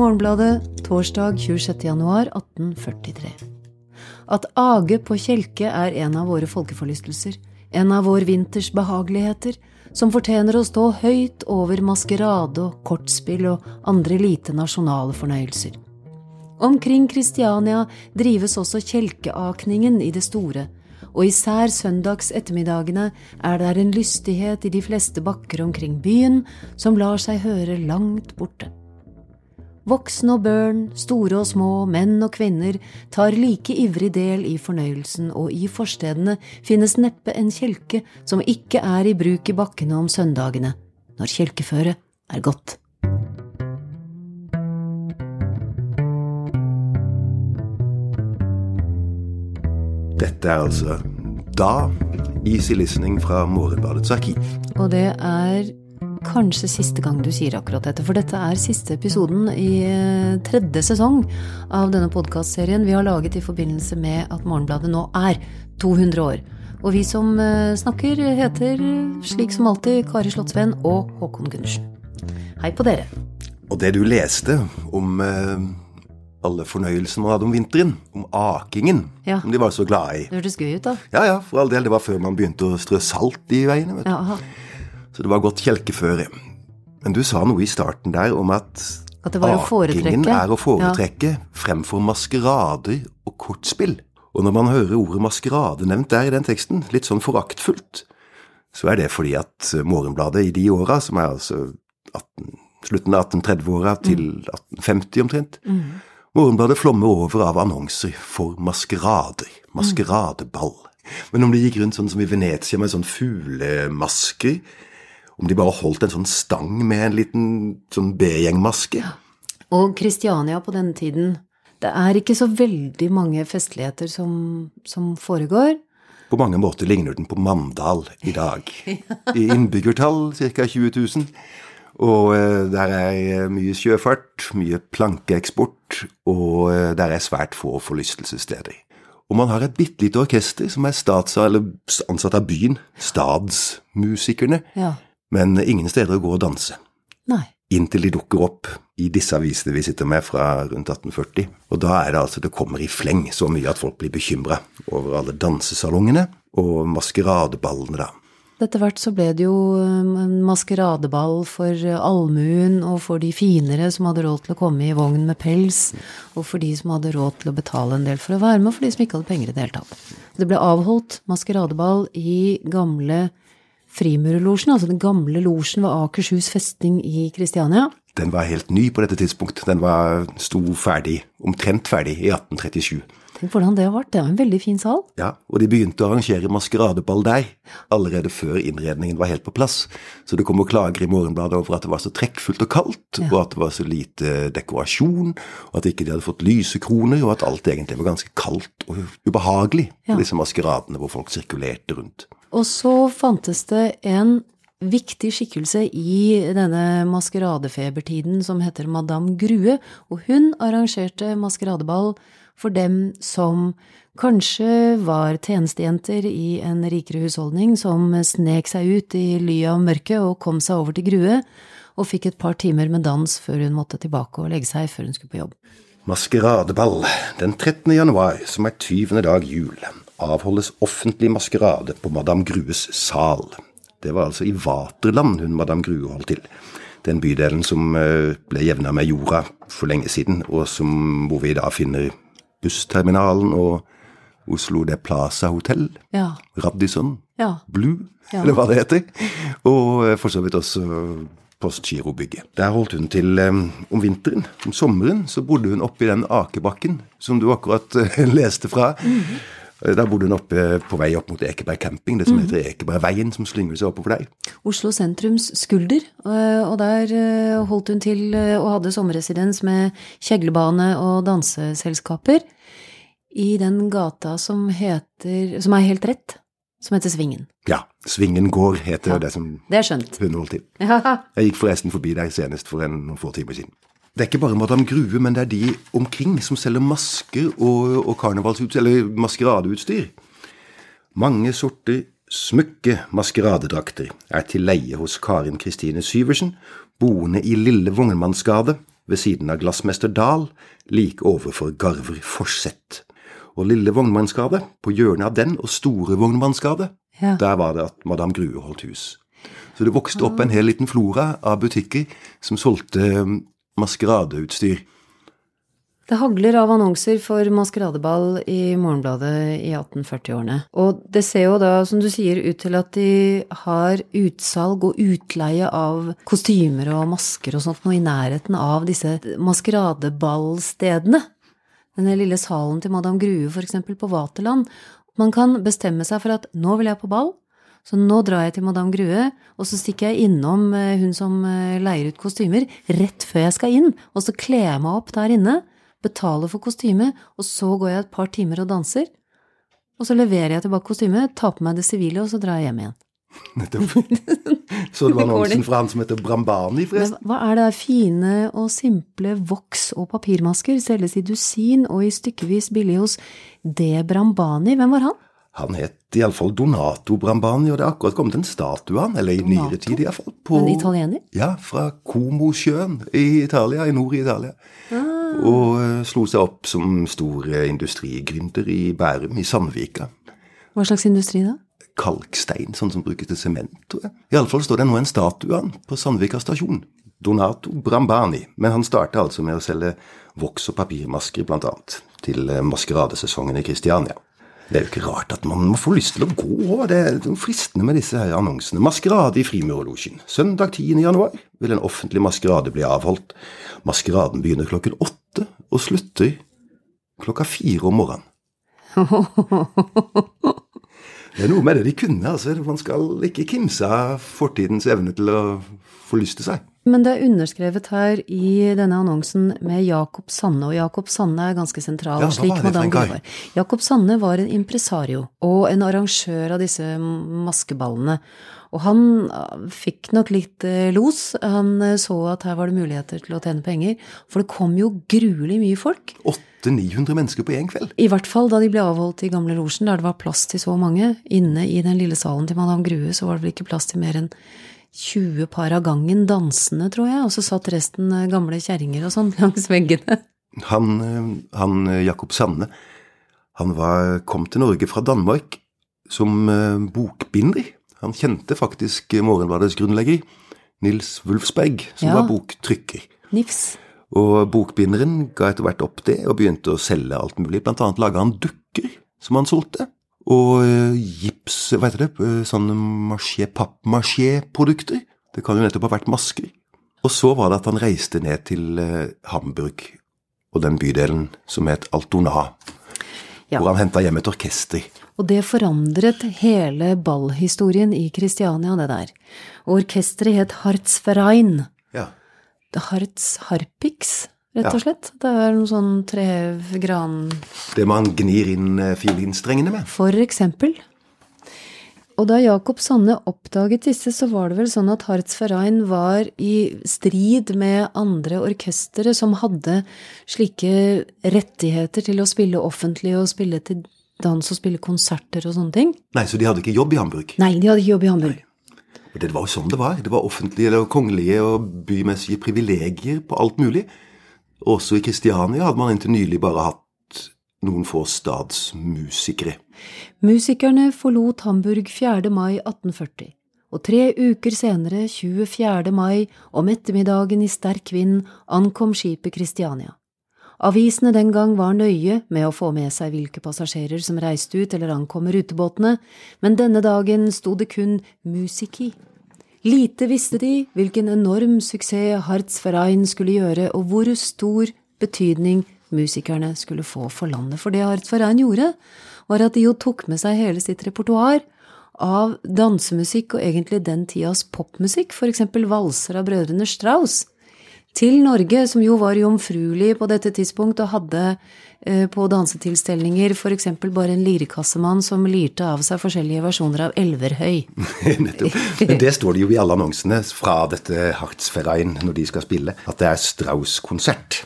Morgenbladet, torsdag 26.1.1843. At age på kjelke er en av våre folkeforlystelser, en av vår vinters behageligheter, som fortjener å stå høyt over maskerade og kortspill og andre lite nasjonale fornøyelser. Omkring Kristiania drives også kjelkeakningen i det store, og især søndags ettermiddagene er der en lystighet i de fleste bakker omkring byen som lar seg høre langt borte. Voksne og børn, store og små, menn og kvinner tar like ivrig del i fornøyelsen, og i forstedene finnes neppe en kjelke som ikke er i bruk i bakkene om søndagene, når kjelkeføret er godt. Dette er altså Da, Easy Listening fra Morgenbladets arkiv. Og det er kanskje siste gang du sier akkurat dette, for dette er siste episoden i eh, tredje sesong av denne podkastserien vi har laget i forbindelse med at Morgenbladet nå er 200 år. Og vi som eh, snakker, heter slik som alltid Kari Slottsvenn og Håkon Gundersen. Hei på dere. Og det du leste om eh, alle fornøyelsene man hadde om vinteren, om akingen, Ja. som de var så glade i. Det hørtes gøy ut, da. Ja ja, for all del, det var før man begynte å strø salt i veiene. vet du. Ja. Så det var godt kjelkeføre. Men du sa noe i starten der om at At det var å akingen er å foretrekke fremfor maskerader og kortspill. Og når man hører ordet maskerade nevnt der i den teksten, litt sånn foraktfullt, så er det fordi at Morgenbladet i de åra, som er altså 18, slutten av 1830-åra til 1850 omtrent, Morgenbladet flommer over av annonser for maskerader, maskeradeball. Men om de gikk rundt sånn som i Venezia med sånn fuglemasker, om de bare holdt en sånn stang med en liten sånn B-gjengmaske Og Kristiania på denne tiden Det er ikke så veldig mange festligheter som, som foregår. På mange måter ligner den på Mandal i dag. I innbyggertall ca. 20 000. Og eh, der er eh, mye sjøfart, mye plankeeksport, og eh, der er svært få forlystelsessteder. Og man har et bitte lite orkester som er stats, eller ansatt av byen, stadsmusikerne, Ja. Men ingen steder å gå og danse. Nei. inntil de dukker opp i disse avisene vi sitter med fra rundt 1840. Og da er det altså det kommer i fleng så mye at folk blir bekymra over alle dansesalongene og maskeradeballene, da. Etter hvert så ble det jo um, en maskeradeball for allmuen og for de finere som hadde råd til å komme i vogn med pels, og for de som hadde råd til å betale en del for å være med, og for de som ikke hadde penger i det hele tatt. Det ble avholdt maskeradeball i gamle Frimurerlosjen, altså den gamle losjen ved Akershus festning i Kristiania. Den var helt ny på dette tidspunkt. Den var sto ferdig, omtrent ferdig, i 1837. Hvordan det har vært. Det var en veldig fin sal. Ja, og de begynte å arrangere maskeradeball der allerede før innredningen var helt på plass. Så det kommer klager i Morgenbladet over at det var så trekkfullt og kaldt, og at det var så lite dekorasjon, og at ikke de hadde fått lysekroner, og at alt egentlig var ganske kaldt og ubehagelig på Ja. disse maskeradene hvor folk sirkulerte rundt. Og så fantes det en viktig skikkelse i denne maskeradefebertiden som heter Madame Grue, og hun arrangerte maskeradeball for dem som kanskje var tjenestejenter i en rikere husholdning, som snek seg ut i ly av mørket og kom seg over til Grue, og fikk et par timer med dans før hun måtte tilbake og legge seg før hun skulle på jobb. Maskeradeball. Den 13. januar, som er 20. dag jul, avholdes offentlig maskerade på Madame Grues sal. Det var altså i Vaterland hun Madame Grue holdt til. Den bydelen som eh, ble jevna med jorda for lenge siden, og som, hvor vi da finner bussterminalen og Oslo De Plaza Hotel, Ja, Radisson, ja. Blue, Ja. eller hva det heter. Og eh, for så vidt også Postgirobygget. Der holdt hun til eh, om vinteren. Om sommeren så bodde hun oppe i den akebakken som du akkurat eh, leste fra. Eh, Der bodde hun oppe på vei opp mot Ekeberg camping, det som heter Ekebergveien, som slynger seg oppover der. Oslo sentrums skulder, eh, og der eh, holdt hun til eh, og hadde sommerresidens med kjeglebane og danseselskaper i den gata som heter, som er helt rett, som heter Svingen. Ja, Svingen gård heter det som Det er skjønt. hun holdt til. Ja, Jeg gikk forresten forbi der senest for en, noen få timer siden. Det er ikke bare Madame Grue, men det er de omkring som selger masker og, og karnevalsutstyr, eller maskeradeutstyr. Mange sorter smykke maskeradedrakter er til leie hos Karin Kristine Syversen, boende i Lille Vognmannsgade ved siden av Glassmester Dahl, like overfor Garver Forsett. Og Lille Vognmannsgade, på hjørnet av den og Store Vognmannsgade, Ja. der var det at Madame Grue holdt hus. Så det vokste opp en hel liten flora av butikker som solgte maskeradeutstyr. Det hagler av annonser for maskeradeball i Morgenbladet i 1840-årene. Og det ser jo da, som du sier, ut til at de har utsalg og utleie av kostymer og masker og sånt noe i nærheten av disse maskeradeballstedene. Denne lille salen til Madame Grue, eksempel, på Vaterland. Man kan bestemme seg for at nå vil jeg på ball, så nå drar jeg til Madame Grue, og så stikker jeg innom eh, hun som eh, leier ut kostymer, rett før jeg skal inn, og så kler jeg meg opp der inne, betaler for kostyme, og så går jeg et par timer og danser. Og så leverer jeg tilbake kostymet, tar på meg det sivile, og så drar jeg hjem igjen. Nettopp. Så det var annonsen fra han som heter Brambani, forresten. hva er det der fine og simple voks- og papirmasker selges i dusin og i stykkevis billig hos D. Brambani? Hvem var han? Han het iallfall Donato Brambani, og det er akkurat kommet en statue av han, eller i nyere tid iallfall. på- En italiener? Ja, fra Como-sjøen i Italia, i nord i Italia. Ah. Og eh, slo seg opp som stor eh, industrigründer i Bærum, i Sandvika. Hva slags industri da? Kalkstein, sånn som brukes til sement, tror jeg. Iallfall står det nå en statue av han på Sandvika stasjon. Donato Brambani. Men han starta altså med å selge voks- og papirmasker, blant annet, til eh, maskeradesesongen i Kristiania. Det er jo ikke rart at man må få lyst til å gå. Det er fristende med disse her annonsene. Maskerade i Frimurlosjen. Søndag 10. januar vil en offentlig maskerade bli avholdt. Maskeraden begynner klokken åtte og slutter klokka fire om morgenen. Det er noe med det de kunne. altså. Man skal ikke kimse av fortidens evne til å få lyst til seg. Men det er underskrevet her i denne annonsen med Jakob Sanne, og Jakob Sanne er ganske sentral, Ja, slik Madame var. Jakob Sanne var en impresario og en arrangør av disse maskeballene. Og han ah, fikk nok litt eh, los. Han eh, så at her var det muligheter til å tjene penger, for det kom jo gruelig mye folk. 800-900 mennesker på én kveld. I hvert fall da de ble avholdt i Gamle Losjen, der det var plass til så mange. Inne i den lille salen til Madame Grue så var det vel ikke plass til mer enn 20 par av gangen dansende, tror jeg, og så satt resten eh, gamle kjerringer og sånn langs veggene. Han, eh, han eh, Jakob Sanne, han var, kom til Norge fra Danmark som bokbinder. Han kjente faktisk Morgenbladets grunnlegger, Nils Wulfsberg, som Ja. var boktrykker. Nifs. Og bokbinderen ga etter hvert opp det og begynte å selge alt mulig. Blant annet laga han dukker som han solgte. Og eh, gips, hva heter det, eh, sånne maché, pappmaché-produkter. Det kan jo nettopp ha vært masker. Og så var det at han reiste ned til eh, Hamburg og den bydelen som het Altona, Ja. hvor han henta hjem et orkester. Og det forandret hele ballhistorien i Kristiania, det der. Og orkesteret het Hartzverein. Ja. Hartz Harpix, rett og slett. Det er noe sånn trehevgranen. Det man gnir inn eh, fiolinstrengene med. For eksempel. Og da Jakob Sanne oppdaget disse, så var det vel sånn at Hartzverein var i strid med andre orkestre som hadde slike rettigheter til å spille offentlig og spille til dans og spille konserter og sånne ting. Nei, så de hadde ikke jobb i Hamburg. Nei, de hadde ikke jobb i Hamburg. Og Det var jo sånn det var. Det var offentlige eller kongelige og bymessige privilegier på alt mulig. Også i Kristiania hadde man inntil nylig bare hatt noen få stadsmusikere. Musikerne forlot Hamburg 4. mai 1840, og tre uker senere, 24. mai, om ettermiddagen i sterk vind, ankom skipet Kristiania. Avisene den gang var nøye med å få med seg hvilke passasjerer som reiste ut eller ankom rutebåtene, men denne dagen sto det kun musiki. Lite visste de hvilken enorm suksess Hartzverein skulle gjøre, og hvor stor betydning musikerne skulle få for landet. For det Hartzverein gjorde, var at de jo tok med seg hele sitt repertoar av dansemusikk og egentlig den tidas popmusikk, eksempel valser av brødrene Strauss, til Norge, som jo var jomfruelig på dette tidspunkt og hadde på dansetilstelninger eksempel bare en lirekassemann som lirte av seg forskjellige versjoner av Elverhøy. Nettopp. Men det står det jo i alle annonsene fra dette Hartzverein når de skal spille, at det er Strauss-konsert.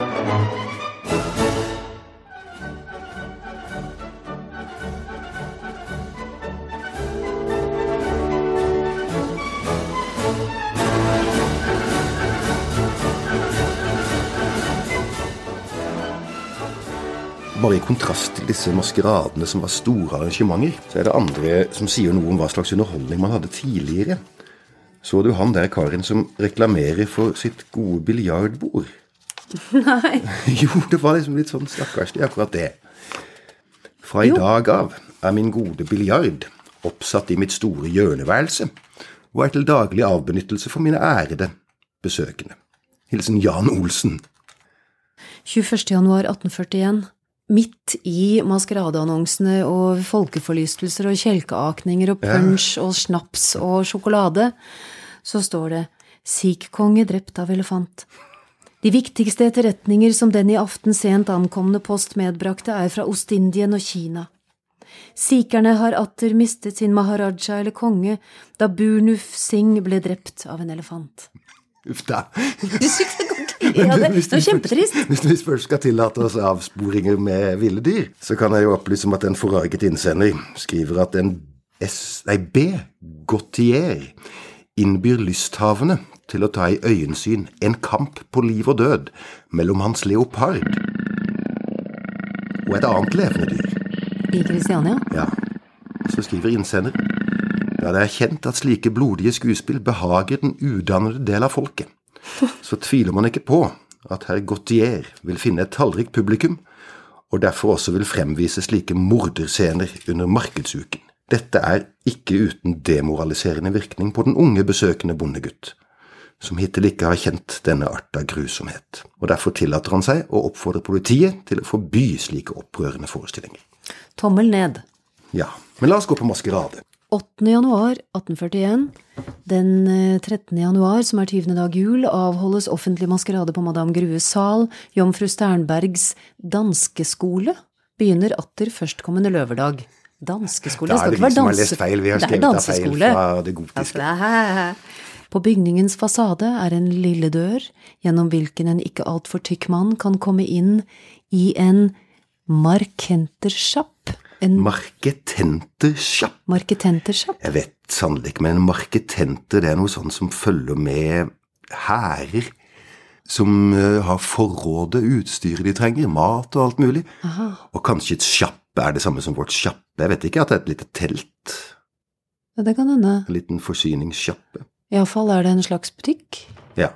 Bare i kontrast til disse maskeradene som var store arrangementer, så er det andre som sier noe om hva slags underholdning man hadde tidligere. Så du han der karen som reklamerer for sitt gode biljardbord? Nei. Jo, det var liksom litt sånn stakkarslig, akkurat det. Fra i Jo. dag av er min gode biljard oppsatt i mitt store hjørneværelse, og er til daglig avbenyttelse for mine ærede besøkende. Hilsen Jan Olsen. 21. januar 1841. Midt i maskeradeannonsene og folkeforlystelser og kjelkeakninger og punch og snaps og sjokolade, så står det Sikh-konge drept av elefant. De viktigste etterretninger som den i aften sent ankomne post medbrakte, er fra Ostindien og Kina. Sikerne har atter mistet sin maharaja eller konge da Burnuf Singh ble drept av en elefant. Uff da. Ja, det, det er kjempetrist. Hvis vi først skal tillate oss avsporinger med ville dyr, så kan jeg jo opplyse om at en forarget innsender skriver at en S, nei, B, Gautier, innbyr lysthavende til å ta i øyensyn en kamp på liv og død mellom hans leopard og et annet levende dyr. I Kristiania? Ja, så skriver innsender. Ja, det er kjent at slike blodige skuespill behager den udannede del av folket. Så tviler man ikke på at herr Gautier vil finne et tallrikt publikum, og derfor også vil fremvise slike morderscener under markedsuken. Dette er ikke uten demoraliserende virkning på den unge besøkende bondegutt, som hittil ikke har kjent denne art av grusomhet, og derfor tillater han seg å oppfordre politiet til å forby slike opprørende forestillinger. Tommel ned. Ja, men la oss gå på maskerade. 8. januar 1841. Den eh, 13. januar, som er 20. dag jul, avholdes offentlig maskerade på Madame Grues sal. Jomfru Sternbergs danskeskole begynner atter førstkommende løverdag. Danskeskole? Det skal ikke være danseskole. Vi har Det skrevet av feil danseskole. fra det gotiske. Altså, På bygningens fasade er en lille dør, gjennom hvilken en ikke altfor tykk mann kan komme inn i en markentersjapp. En Marketentersjapp. marketentersjapp? Jeg vet sannelig ikke, men en marketenter det er noe sånn som følger med hærer. Som eh, har forrådet, utstyret de trenger, mat og alt mulig. Og kanskje et sjappe er det samme som vårt sjappe. Jeg vet ikke at det er et lite telt. Ja, det kan hende. En liten forsyningssjappe. Iallfall er det en slags butikk. Ja.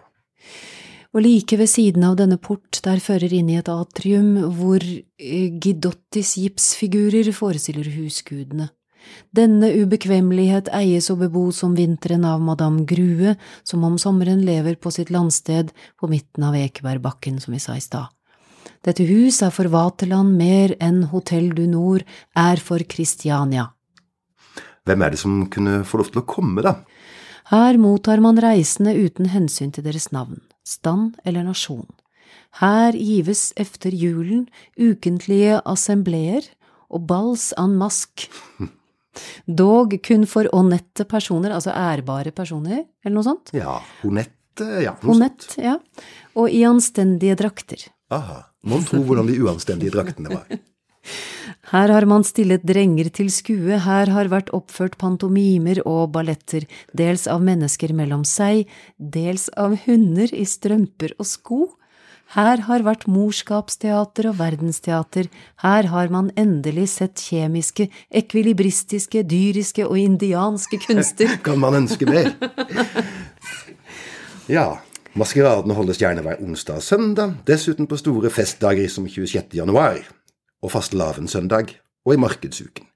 Og like ved siden av denne port, der fører inn i et atrium hvor eh, Gidottis gipsfigurer forestiller husgudene. Denne ubekvemmelighet eies og bebos om vinteren av madame Grue, som om sommeren lever på sitt landsted på midten av Ekebergbakken, som vi sa i stad. Dette hus er for Vaterland mer enn Hotell du Nord er for Kristiania. Hvem er det som kunne få lov til å komme, da? Her mottar man reisende uten hensyn til deres navn, stand eller nasjon. Her gives efter julen ukentlige assembleer og bals en mask. Dog kun for onette personer, altså ærbare personer, eller noe sånt. Ja, Honette, ja. Honett, ja. Og i anstendige drakter. Aha. Mon tro hvordan de uanstendige draktene var. Her har man stillet drenger til skue, her har vært oppført pantomimer og balletter, dels av mennesker mellom seg, dels av hunder i strømper og sko. Her har vært morskapsteater og verdensteater, her har man endelig sett kjemiske, ekvilibristiske, dyriske og indianske kunster. Kan man ønske mer? Ja, maskeradene holdes gjerne hver onsdag og søndag, dessuten på store festdager som 26. januar og fastelavnssøndag og i markedsuken.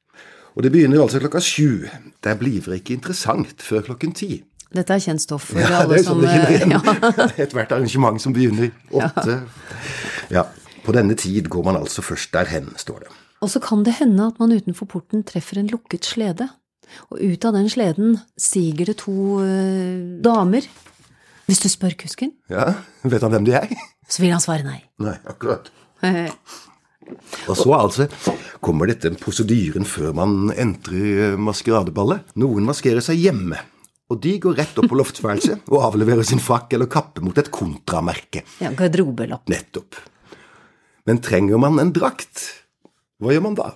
Og det begynner altså klokka sju. Det blir det ikke interessant før klokken ti. Dette er kjent stoff for Ja, alle det er som sånn kjenner eh, ja. Ethvert arrangement som begynner åtte. Ja. På denne tid går man altså først der hen, står det. Og så kan det hende at man utenfor porten treffer en lukket slede. Og ut av den sleden siger det to eh, damer. Hvis du spør kusken, Ja, Vet han hvem de er? så vil han svare nei. Nei, akkurat. Og så altså kommer dette prosedyren før man entrer maskeradeballet. Noen maskerer seg hjemme, og de går rett opp på loftsværelset og avleverer sin frakk eller kappe mot et kontramerke. Ja, garderobelapp. Nettopp. Men trenger man en drakt? Hva gjør man da?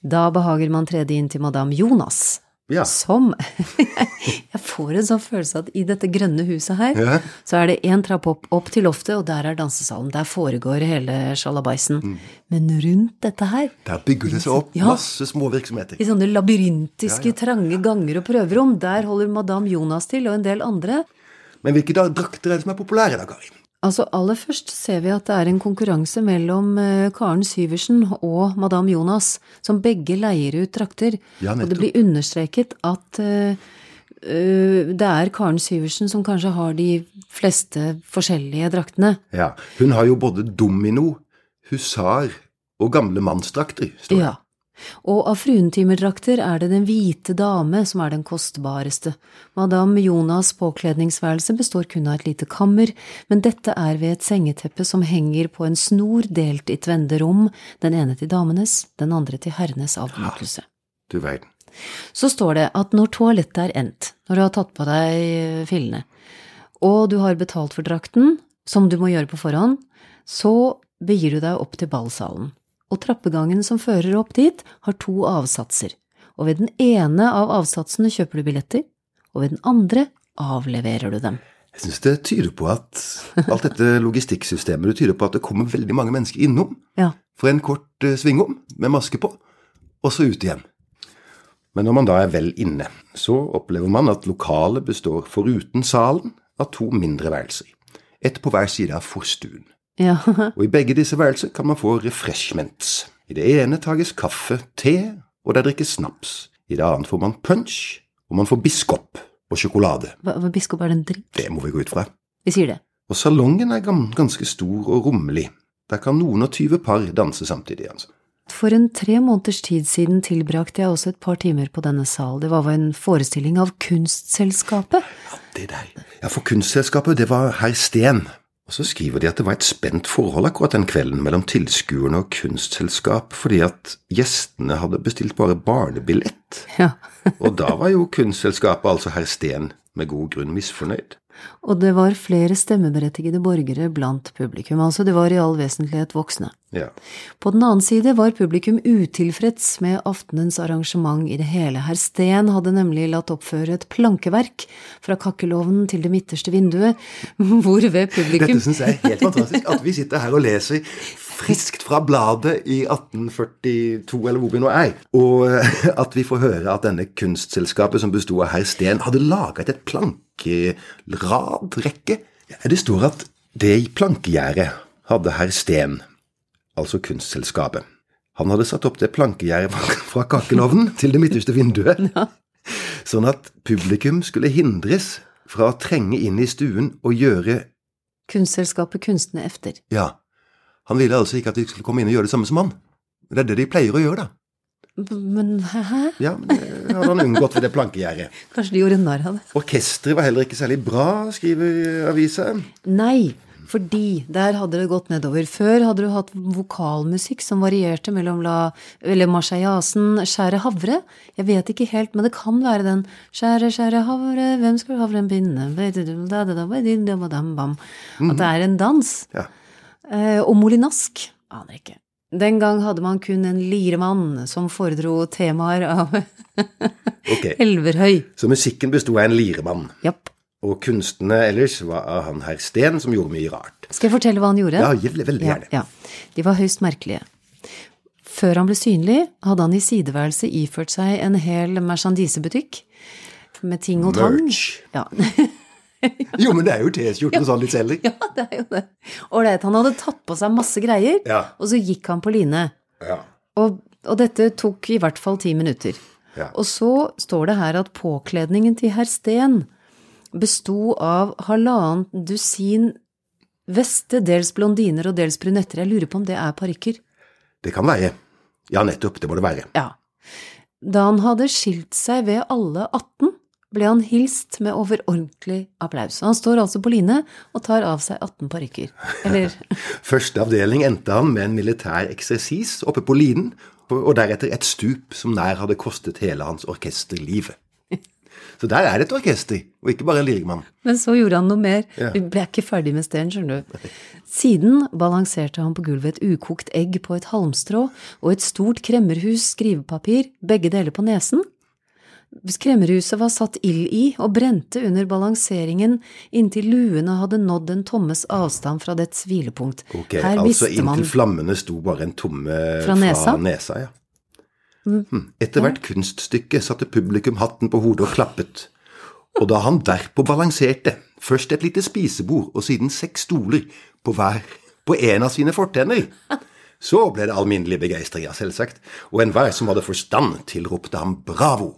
Da behager man tredje inn til madame Jonas. Ja. Som Jeg får en sånn følelse at i dette grønne huset her, Ja. så er det én trapp opp, opp til loftet, og der er dansesalen. Der foregår hele sjalabaisen. Mm. Men rundt dette her, Der bygger det seg opp Ja. masse små virksomheter. i sånne labyrintiske, trange ganger og prøverom, der holder Madame Jonas til, og en del andre. Men hvilke drakter er det som er populære da, Kari? Altså, aller først ser vi at det er en konkurranse mellom eh, Karen Syversen og Madame Jonas, som begge leier ut drakter. Ja, og det blir understreket at eh, det er Karen Syversen som kanskje har de fleste forskjellige draktene. Ja, Hun har jo både domino, husar og gamle mannsdrakter. står det. Ja. Og av fruentimerdrakter er det Den hvite dame som er den kostbareste. Madame Jonas' påkledningsværelse består kun av et lite kammer, men dette er ved et sengeteppe som henger på en snor delt i tvende rom, den ene til damenes, den andre til herrenes avnytelse. Du verden. Så står det at når toalettet er endt, når du har tatt på deg eh, fillene, og du har betalt for drakten, som du må gjøre på forhånd, så begir du deg opp til ballsalen. Og trappegangen som fører opp dit, har to avsatser, og ved den ene av avsatsene kjøper du billetter, og ved den andre avleverer du dem. Jeg syns det tyder på at alt dette logistikksystemet det tyder på at det kommer veldig mange mennesker innom Ja, for en kort eh, svingom med maske på, og så ut igjen. Men når man da er vel inne, så opplever man at lokalet består foruten salen av to mindre værelser. Ett på hver side av forstuen. Ja, Og i begge disse værelser kan man få refreshments. I det ene tages kaffe, te, og der drikkes snaps. I det annet får man punch, og man får biskop og sjokolade. hva, hva biskop er det en drink? Det må vi gå ut fra. Vi sier det. Og salongen er ganske stor og rommelig. Der kan noen og tyve par danse samtidig, altså. For en tre måneders tid siden tilbrakte jeg også et par timer på denne sal. Det var en forestilling av Kunstselskapet. Ja, Det der. Ja, for kunstselskapet, det var herr Steen. Og så skriver de at det var et spent forhold akkurat den kvelden mellom tilskuerne og kunstselskap, fordi at gjestene hadde bestilt bare barnebillett. Ja. Og da var jo kunstselskapet, altså herr Steen, med god grunn misfornøyd. Og det var flere stemmeberettigede borgere blant publikum, altså det var i all vesentlighet voksne. Ja. På den annen side var publikum utilfreds med aftenens arrangement i det hele. Herr Steen hadde nemlig latt oppføre et plankeverk fra kakkelovnen til det midterste vinduet, hvorved publikum Dette syns jeg er helt fantastisk, at vi sitter her og leser friskt fra bladet i 1842, eller hvor vi nå er, og at vi får høre at denne kunstselskapet som besto av herr Steen, hadde laget et plankeradrekke. Det står at det i plankegjerdet hadde herr Steen, altså kunstselskapet. Han hadde satt opp det plankegjerdet fra- kakkelovnen til det midterste vinduet, sånn at publikum skulle hindres fra å trenge inn i stuen og gjøre Kunstselskapet kunstene efter. Ja. Han ville altså ikke at de skulle komme inn og gjøre det samme som han. Det er det de pleier å gjøre, da. Men hæ? Ja, men Det hadde han unngått ved det plankegjerdet. Kanskje de gjorde narr av det? Orkesteret var heller ikke særlig bra, skriver avisa. Nei, fordi der hadde det gått nedover. Før hadde du hatt vokalmusikk som varierte mellom la, eller marseillasen, skjære havre. Jeg vet ikke helt, men det kan være den. Skjære, skjære havre, hvem skal havren binde? At det er en dans. Ja. Eh, og molinask. Aner ikke. Den gang hadde man kun en liremann som foredro temaer av okay. Elverhøy. Så musikken besto av en liremann. Yep. Og kunstene ellers var av han herr Steen, som gjorde mye rart. Skal jeg fortelle hva han gjorde? Ja, veldig, veldig Ja, gjerne. ja. De var høyst merkelige. Før han ble synlig, hadde han i sideværelset iført seg en hel merchandisebutikk med ting og tang. Merch. Ja. Jo, men det er jo T-skjorter og sånn litt selger. ja, det er jo det. Ålreit, han hadde tatt på seg masse greier, Ja. og så gikk han på line. Ja. Og, og dette tok i hvert fall ti minutter. Ja. Og så står det her at påkledningen til herr Steen besto av halvannet dusin veste, dels blondiner og dels brunetter. Jeg lurer på om det er parykker. Det kan være. Ja, nettopp. Det må det være. Ja. Da han hadde skilt seg ved alle 18, ble han hilst med overordentlig applaus. Han står altså på line og tar av seg 18 parykker. Eller Første avdeling endte han med en militær eksersis oppe på linen, og deretter et stup som nær hadde kostet hele hans orkester livet. Så der er det et orkester, og ikke bare en lirikmann. Men så gjorde han noe mer. Ja. Vi ble ikke ferdig med Sten, skjønner du. Siden balanserte han på gulvet et ukokt egg på et halmstrå og et stort kremmerhus skrivepapir, begge deler på nesen. Skremmeruset var satt ild i og brente under balanseringen inntil luene hadde nådd en tommes avstand fra dets hvilepunkt. Ok, Her altså inntil flammene sto bare en tomme Fra nesa? nesa ja. Hm. Etter hvert kunststykke satte publikum hatten på hodet og klappet. Og da han derpå balanserte, først et lite spisebord og siden seks stoler på hver på en av sine fortenner, så ble det alminnelig begeistring, ja, selvsagt, og enhver som hadde forstand, tilropte ham bravo.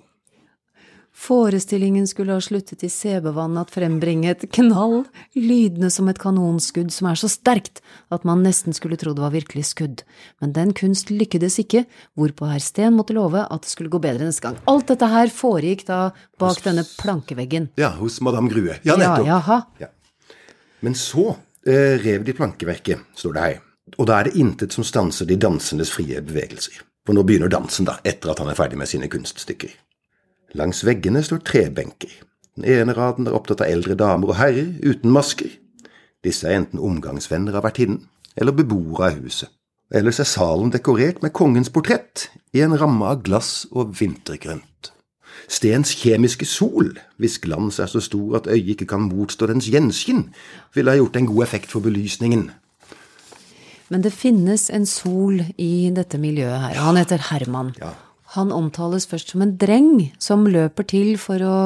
Forestillingen skulle ha sluttet i sebevann at frembringe et knall, lydende som et kanonskudd som er så sterkt at man nesten skulle tro det var virkelig skudd, men den kunst lykkedes ikke, hvorpå herr Steen måtte love at det skulle gå bedre neste gang. Alt dette her foregikk da bak denne plankeveggen. Ja, hos madame Grue. Ja, nettopp. Ja, jaha. Ja. Men så eh, rev de plankeverket, står det her. Og da er det intet som stanser de dansendes frie bevegelser. For nå begynner dansen, da, etter at han er ferdig med sine kunststykker. Langs veggene står trebenker. Den ene raden er opptatt av eldre damer og herrer uten masker. Disse er enten omgangsvenner av vertinnen eller beboere av huset. Ellers er salen dekorert med kongens portrett i en ramme av glass og vintergrønt. Stens kjemiske sol, hvis glans er så stor at øyet ikke kan motstå dens gjenskinn, ville ha gjort en god effekt for belysningen. Men det finnes en sol i dette miljøet her. Han heter Herman. Ja. Han omtales først som en dreng som løper til for å,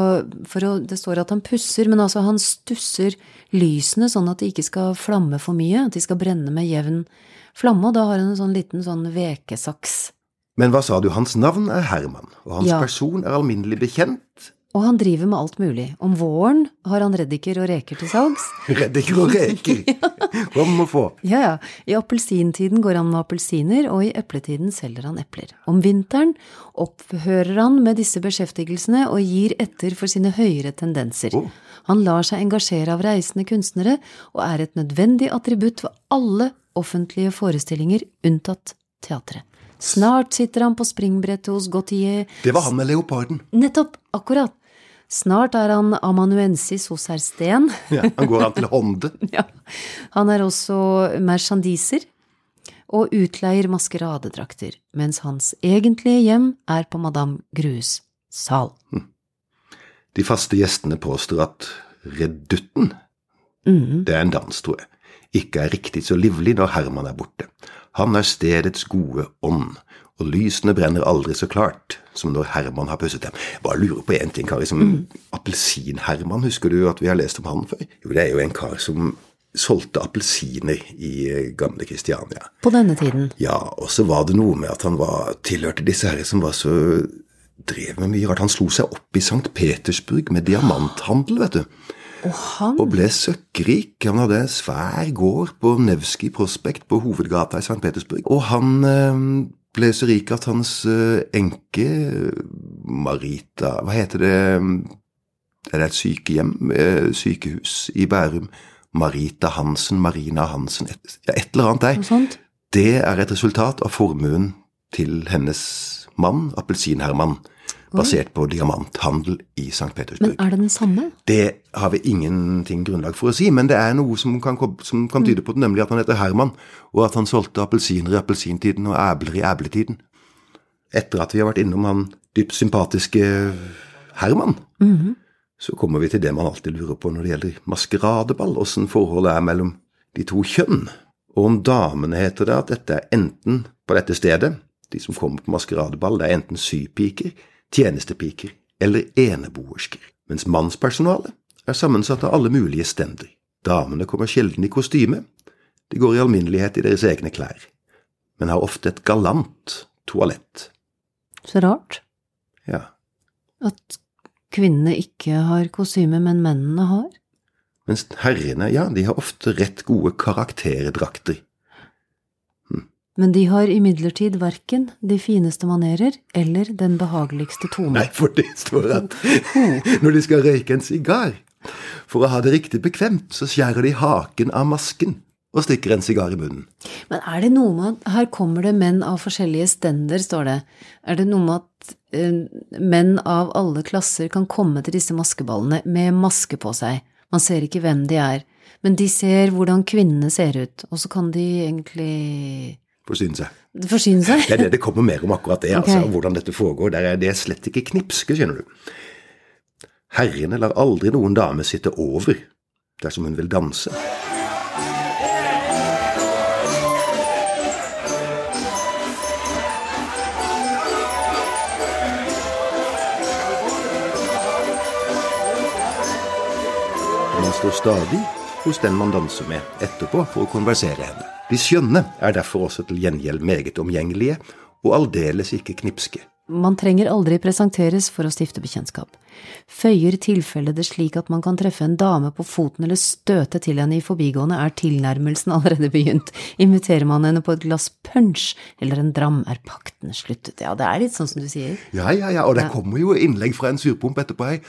for å Det står at han pusser, men altså han stusser lysene sånn at de ikke skal flamme for mye, at de skal brenne med jevn flamme, og da har han en sånn liten sånn vekesaks. Men hva sa du, hans navn er Herman, og hans Ja. person er alminnelig bekjent? Og han driver med alt mulig. Om våren har han reddiker og reker til salgs. Reddiker og reker. Kom og få. Ja, ja. I appelsintiden går han med appelsiner, og i epletiden selger han epler. Om vinteren opphører han med disse beskjeftigelsene og gir etter for sine høyere tendenser. Oh. Han lar seg engasjere av reisende kunstnere, og er et nødvendig attributt ved alle offentlige forestillinger, unntatt teatret. Snart sitter han på springbrettet hos Gautier. Det var han med leoparden. Nettopp, akkurat. Snart er han amanuensis hos herr Steen. Ja, han går an til Honde. Ja. Han er også merchandiser og utleier maskeradedrakter, mens hans egentlige hjem er på Madame Grues sal. De faste gjestene påstår at redutten, mm. det er en dans, tror jeg, ikke er riktig så livlig når Herman er borte. Han er stedets gode ånd, og lysene brenner aldri så klart som når Herman har pusset dem. Bare lurer på én ting, Kari. Som Appelsin-Herman, husker du at vi har lest om han før? Jo, det er jo en kar som solgte appelsiner i eh, gamle Kristiania. På denne tiden. Ja, og så var det noe med at han var, tilhørte disse herre som var så drev med mye rart. Han slo seg opp i St. Petersburg med diamanthandel, vet du. Og han Og ble søkkrik. Han hadde en svær gård på Nevskij prospekt på hovedgata i St. Petersburg. Og han eh, ble så rik at hans eh, enke, Marita Hva heter det? Er det et sykehjem? eh, Sykehus i Bærum? Marita Hansen, Marina Hansen et, ja, et eller annet der. Det er et resultat av formuen til hennes mann, Appelsin-Herman, basert på diamanthandel i St. Petersburg. Men er det den samme? Det har vi ingenting grunnlag for å si, men det er noe som kan, som kan tyde på det, nemlig at han heter Herman, og at han solgte appelsiner i appelsintiden og æbler i æbletiden. Etter at vi har vært innom han dypt sympatiske Herman, så kommer vi til det man alltid lurer på når det gjelder maskeradeball, åssen forholdet er mellom de to kjønn. Og om damene heter det at dette er enten på dette stedet, de som kommer på maskeradeball, det er enten sypiker, tjenestepiker eller eneboersker, mens mannspersonalet er sammensatt av alle mulige stender. Damene kommer sjelden i kostyme, de går i alminnelighet i deres egne klær, men har ofte et galant toalett. Så rart Ja, at kvinnene ikke har kostyme, men mennene har. mens herrene, ja, de har ofte rett gode karakterdrakter. Men de har imidlertid verken de fineste manerer eller den behageligste tone. Nei, for det står at når de skal røyke en sigar, for å ha det riktig bekvemt, så skjærer de haken av masken og stikker en sigar i munnen. Men er det noe med at her kommer det menn av forskjellige stender, står det. Er det noe med at uh, menn av alle klasser kan komme til disse maskeballene med maske på seg? Man ser ikke hvem de er, men de ser hvordan kvinnene ser ut, og så kan de egentlig forsyne seg. Forsyne seg? Det er det det kommer mer om akkurat det, Okay. altså, hvordan dette foregår. Der er det slett ikke knipske, skjønner du. Herrene lar aldri noen dame sitte over dersom hun vil danse. Man står stadig hos den man danser med etterpå for å konversere henne. De skjønne er derfor også til gjengjeld meget omgjengelige og aldeles ikke knipske. Man trenger aldri presenteres for å stifte bekjentskap. Føyer tilfellet det slik at man kan treffe en dame på foten eller støte til henne i forbigående, er tilnærmelsen allerede begynt. Inviterer man henne på et glass punch eller en dram, er pakten sluttet. Ja, det er litt sånn som du sier. Ja, ja, ja, og det kommer jo innlegg fra en surpomp etterpå ei,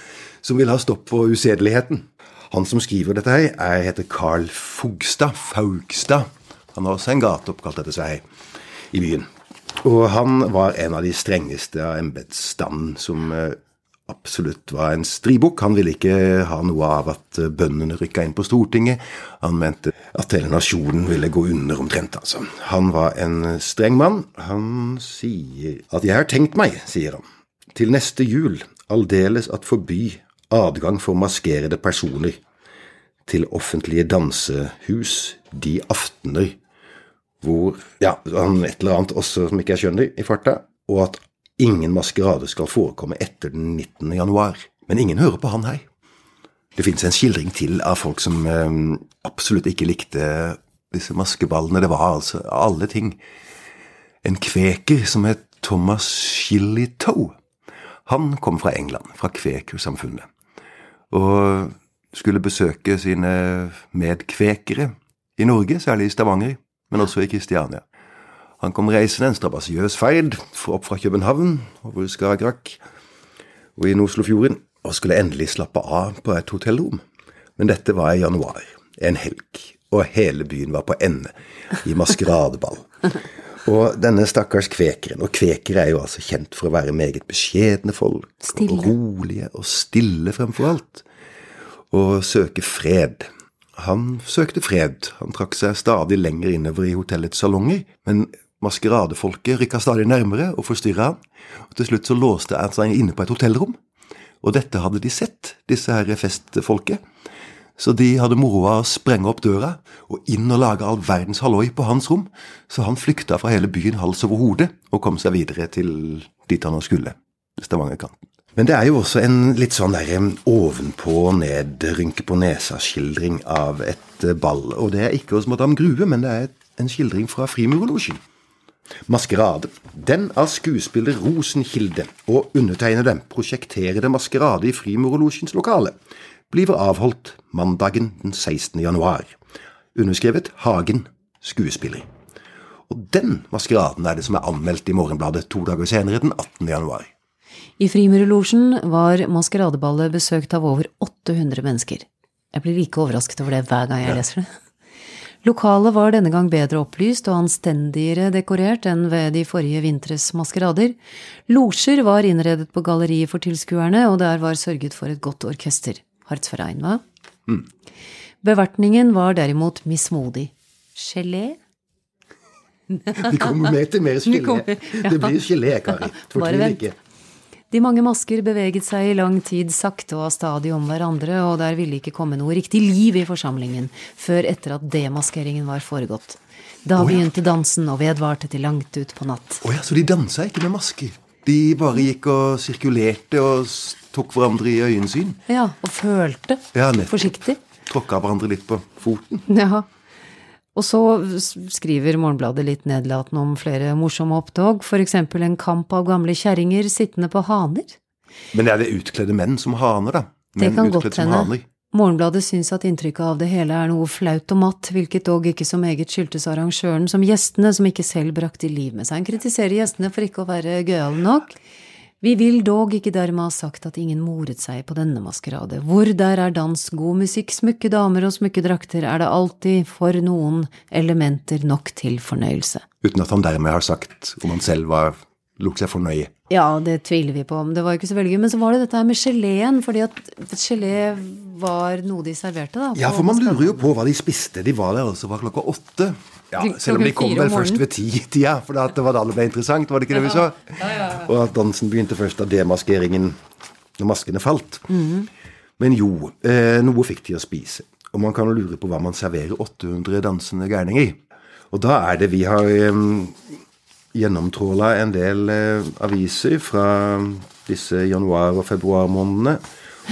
som vil ha stopp på usedeligheten. Han som skriver dette her, er, heter Carl Fogstad, Faugstad. Han har også en gate oppkalt etter seg i byen. Og han var en av de strengeste av embetsstanden som eh, absolutt var en stribukk. Han ville ikke ha noe av at eh, bøndene rykka inn på Stortinget. Han mente at hele nasjonen ville gå under omtrent, altså. Han var en streng mann. Han sier at 'jeg har tenkt meg', sier han, 'til neste jul aldeles at forby adgang for maskerede personer til offentlige dansehus de aftener hvor ja, et eller annet også som ikke jeg skjønner i farta, og at ingen maskerade skal forekomme etter den 19. januar. Men ingen hører på han her. Det fins en skildring til av folk som eh, absolutt ikke likte disse maskeballene. Det var altså alle ting en kveker som het Thomas Shillitoe. Han kom fra England, fra kvekersamfunnet, og skulle besøke sine medkvekere i Norge, særlig i Stavanger, men også i Kristiania. Han kom reisende en strabasiøs ferd opp fra København over Skagerrak og inn Oslofjorden, og skulle endelig slappe av på et hotellrom. Men dette var i januar, en helg, og hele byen var på ende i maskeradeball. Og denne stakkars kvekeren, og kvekere er jo altså kjent for å være meget beskjedne folk, Stille. og rolige og stille fremfor alt, og søke fred. Han søkte fred, han trakk seg stadig lenger innover i hotellets salonger, men maskeradefolket rykka stadig nærmere og forstyrra han, og til slutt så låste han seg inne på et hotellrom. Og dette hadde de sett, disse her festfolket. Så de hadde moro av å sprenge opp døra og inn og lage all verdens halloi på hans rom, så han flykta fra hele byen hals over hode og kom seg videre til dit han nå skulle, Stavangerkanten. Men det er jo også en litt sånn der em, ovenpå og ned, rynke på nesa-skildring av et eh, ball. Og det er ikke hos Madame Grue, men det er en skildring fra Frimurerlosjen. Maskerade. Den av skuespiller Rosenkilde og undertegnede prosjekterede maskerade i Frimurerlosjens lokale blir avholdt mandagen den 16. januar. Underskrevet Hagen, skuespiller. Og den maskeraden er det som er anmeldt i Morgenbladet to dager senere, den 18. januar. I Frimurerlosjen var maskeradeballet besøkt av over 800 mennesker. Jeg blir like overrasket over det hver gang jeg leser det. Lokalet var denne gang bedre opplyst og anstendigere dekorert enn ved de forrige vintres maskerader. Losjer var innredet på galleriet for tilskuerne, og der var sørget for et godt orkester. Hartzverein, hva? Bevertningen var derimot mismodig. Gelé? Vi kommer mer til mer gelé. kommer- ja. Det blir gelé, Kari. Fortvil ikke. De mange masker beveget seg i lang tid sakte og stadig om hverandre, og der ville ikke komme noe riktig liv i forsamlingen før etter at demaskeringen var foregått. Da begynte dansen og vedvarte til langt ut på natt. Å ja, så de dansa ikke med masker? De bare gikk og sirkulerte og tok hverandre i øyensyn? Ja, og følte Ja, nettopp. forsiktig. Tråkka hverandre litt på foten? Ja. Og så skriver Morgenbladet litt nedlatende om flere morsomme opptog, eksempel en kamp av gamle kjerringer sittende på haner. Men er det utkledde menn som haner, da? Det kan godt hende. Morgenbladet syns at inntrykket av det hele er noe flaut og matt, hvilket dog ikke som eget skyldtes arrangøren som gjestene, som ikke selv brakte liv med seg. Han kritiserer gjestene for ikke å være gøyale nok. Vi vil dog ikke dermed ha sagt at ingen moret seg på denne maskerade. Hvor der er dans, god musikk, smukke damer og smukke drakter, er det alltid for noen elementer nok til fornøyelse. Uten at han dermed har sagt om han selv var lot seg fornøye. Ja, det tviler vi på. Det var ikke så veldig gøy. Men så var det dette her med geleen, fordi at gelé var noe de serverte, da. Ja, for man lurer jo på hva de spiste. De var der altså fra klokka åtte. Ja, selv om de kom vel først ved ti-tida, for det var da det ble interessant, var det ikke det vi så? Ja, ja, ja. Og at dansen begynte først da demaskeringen, når maskene falt. Mm. Men jo, eh, noe fikk de å spise. Og man kan jo lure på hva man serverer 800 dansende gærninger i. Og da er det vi har um, gjennomtråla en del uh, aviser fra disse januar- og februarmånedene.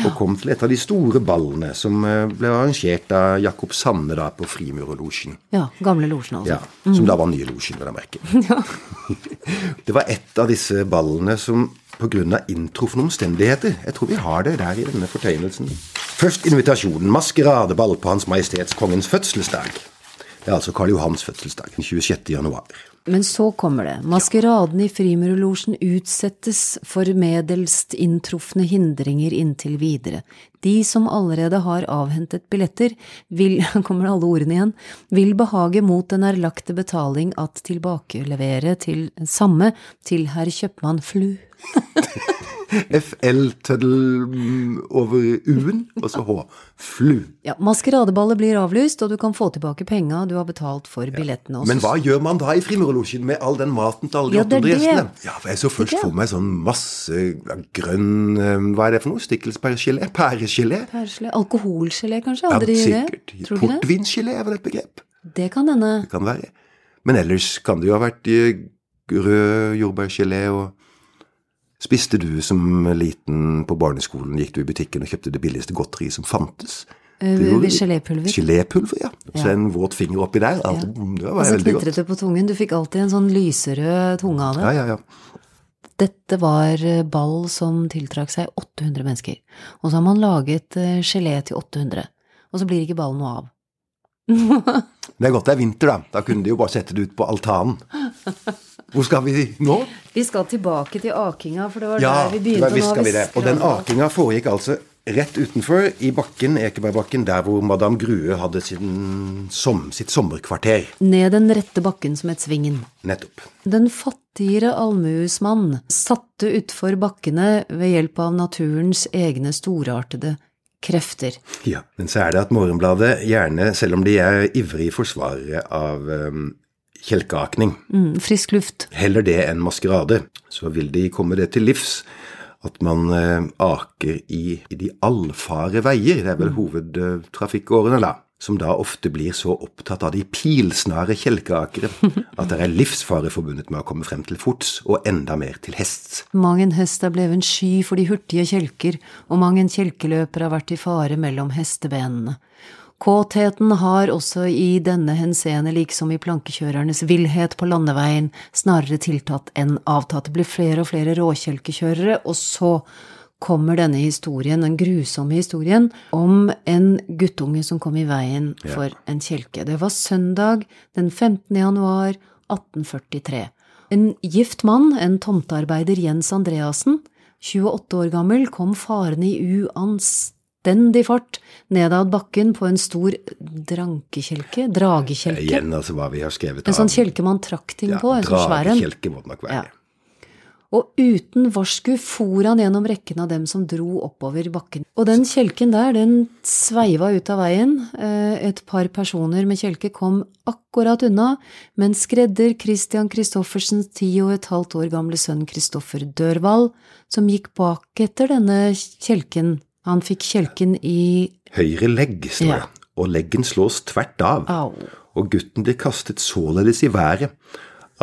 Og kom til et av de store ballene som uh, ble arrangert av Jakob Sanne da på Frimurerlosjen. Ja, gamle losjen altså. Ja, Som mm. da var nye losjen, vil jeg merke. Ja. det var et av disse ballene som pga. inntrufne omstendigheter Jeg tror vi har det der i denne fortegnelsen. Først invitasjonen. Maskeradeball på Hans Majestets Kongens fødselsdag. Det er altså Karl Johans fødselsdag, 26. januar. Men så kommer det. Maskeraden i Frimurerlosjen utsettes for medelst inntrufne hindringer inntil videre. De som allerede har avhentet billetter, vil, kommer alle ordene igjen, vil behage mot den erlagte betaling at tilbakelevere til samme til herr kjøpmann Flu. FL-tøddel over U-en, og så H. Flu. Ja, Maskeradeballet blir avlyst, og du kan få tilbake penga du har betalt for billettene. Også. Men hva gjør man da i Frimurerlosjen med all den maten til alle de ja, 800 gjestene? Ja, for jeg så først for meg sånn masse grønn eh, Hva er det for noe? Stikkelsbærgelé? Pæregelé? Pæregelé. Alkoholgelé, kanskje? Aldri ja, sikkert. Portvinsgelé er vel et begrep? Det kan hende. Det kan være. Men ellers kan det jo ha vært rød jordbærgelé og Spiste du som liten på barneskolen, gikk du i butikken og kjøpte det billigste godteri som fantes? Uh, gelépulver. Gelépulver, ja. Så ja. en våt finger oppi der. Ja. Det var og så knitret det på tungen. Du fikk alltid en sånn lyserød tunge av det. Ja, ja, ja. Dette var eh, ball som tiltrakk seg 800 mennesker. Og så har man laget eh, gelé til 800. Og så blir ikke ballen noe av. det er godt det er vinter, da. Da kunne de jo bare sette det ut på altanen. Hvor skal vi nå? Vi skal tilbake til akinga, for det var ja, der vi begynte. Ja, visst skal vi det. Og den akinga foregikk altså rett utenfor, i bakken, Ekebergbakken, der hvor Madame Grue hadde sin, som, sitt sommerkvarter. Ned den rette bakken som het Svingen. Nettopp. Den fattigere allmuesmann satte utfor bakkene ved hjelp av naturens egne storartede krefter. Ja, men så er det at Morgenbladet gjerne, selv om de er ivrige forsvarere av um, kjelkeakning. Mm, frisk luft. Heller det enn maskerade. Så vil de komme det til livs at man eh, aker i, i, de allfare veier. Det er vel mm. hovedtrafikkårene, da. Som da ofte blir så opptatt av de pilsnare kjelkeakere at det er livsfare forbundet med å komme frem til fots, og enda mer til hest. Mang en hest er blevet en sky for de hurtige kjelker, og mang en kjelkeløper har vært i fare mellom hestebenene. Kåtheten har også i denne henseende, liksom i plankekjørernes villhet på landeveien, snarere tiltatt enn avtatt. Det blir flere og flere råkjelkekjørere, og så kommer denne historien, den grusomme historien, om en guttunge som kom i veien for ja. en kjelke. Det var søndag den 15. januar 1843. En gift mann, en tomtearbeider Jens Andreassen, 28 år gammel, kom farende i uanstendig fullstendig fart nedad bakken på en stor drankekjelke? Dragekjelke? Igjen altså hva vi har skrevet. En sånn kjelke man trakk ting ja, på? En sånn svær en? Dragekjelke må det nok være. Ja. Og uten varsku for han gjennom rekken av dem som dro oppover bakken. Og den kjelken der, den sveiva ut av veien. Eh, et par personer med kjelke kom akkurat unna, men skredder Christian Christoffersens ti og et halvt år gamle sønn Christoffer Dørvald, som gikk bak etter denne kjelken, han fikk kjelken i Høyre legg, står det, ja. og leggen slås tvert av. Au. Og gutten blir kastet således i været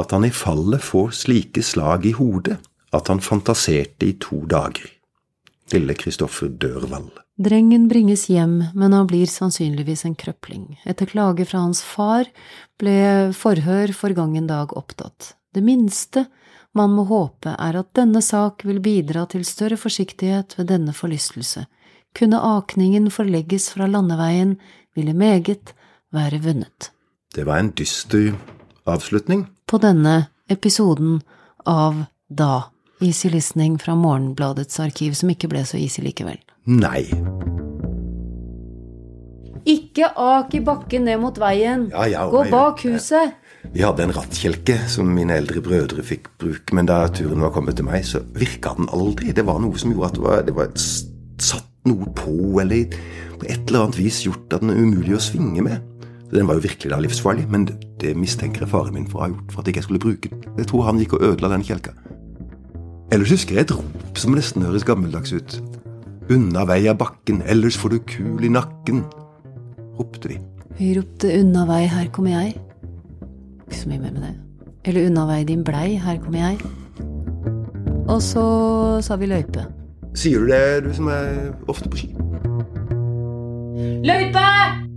at han i fallet får slike slag i hodet at han fantaserte i to dager. Lille Kristoffer Dørvald. Drengen bringes hjem, men han blir sannsynligvis en krøpling. Etter klage fra hans far ble forhør forgangen dag opptatt. Det minste man må håpe er at denne sak vil bidra til større forsiktighet ved denne forlystelse. Kunne akningen forlegges fra landeveien, ville meget være vunnet. Det var en dyster avslutning. På denne episoden av Da, Easy Listening fra Morgenbladets arkiv, som ikke ble så easy likevel. Nei. Ikke ak i bakken ned mot veien. Ja, ja, Gå bak huset. Vi hadde en rattkjelke som mine eldre brødre fikk bruke, men da turen var kommet til meg, så virka den aldri. Det var noe som gjorde at det var, det var satt noe på, eller på et eller annet vis gjort at den er umulig å svinge med. Den var jo virkelig da livsfarlig, men det, mistenker jeg faren min for å ha gjort for at jeg ikke skulle bruke den. Jeg tror han gikk og ødela den kjelka. Ellers husker jeg et rop som nesten høres gammeldags ut. Unna vei av bakken, ellers får du kul i nakken, ropte vi. Vi ropte unna vei, her kommer jeg. Ikke så mye mer med det. Eller unna vei, din blei, her kommer jeg. Og så sa vi løype. Sier du det, du som er ofte på ski? Løype!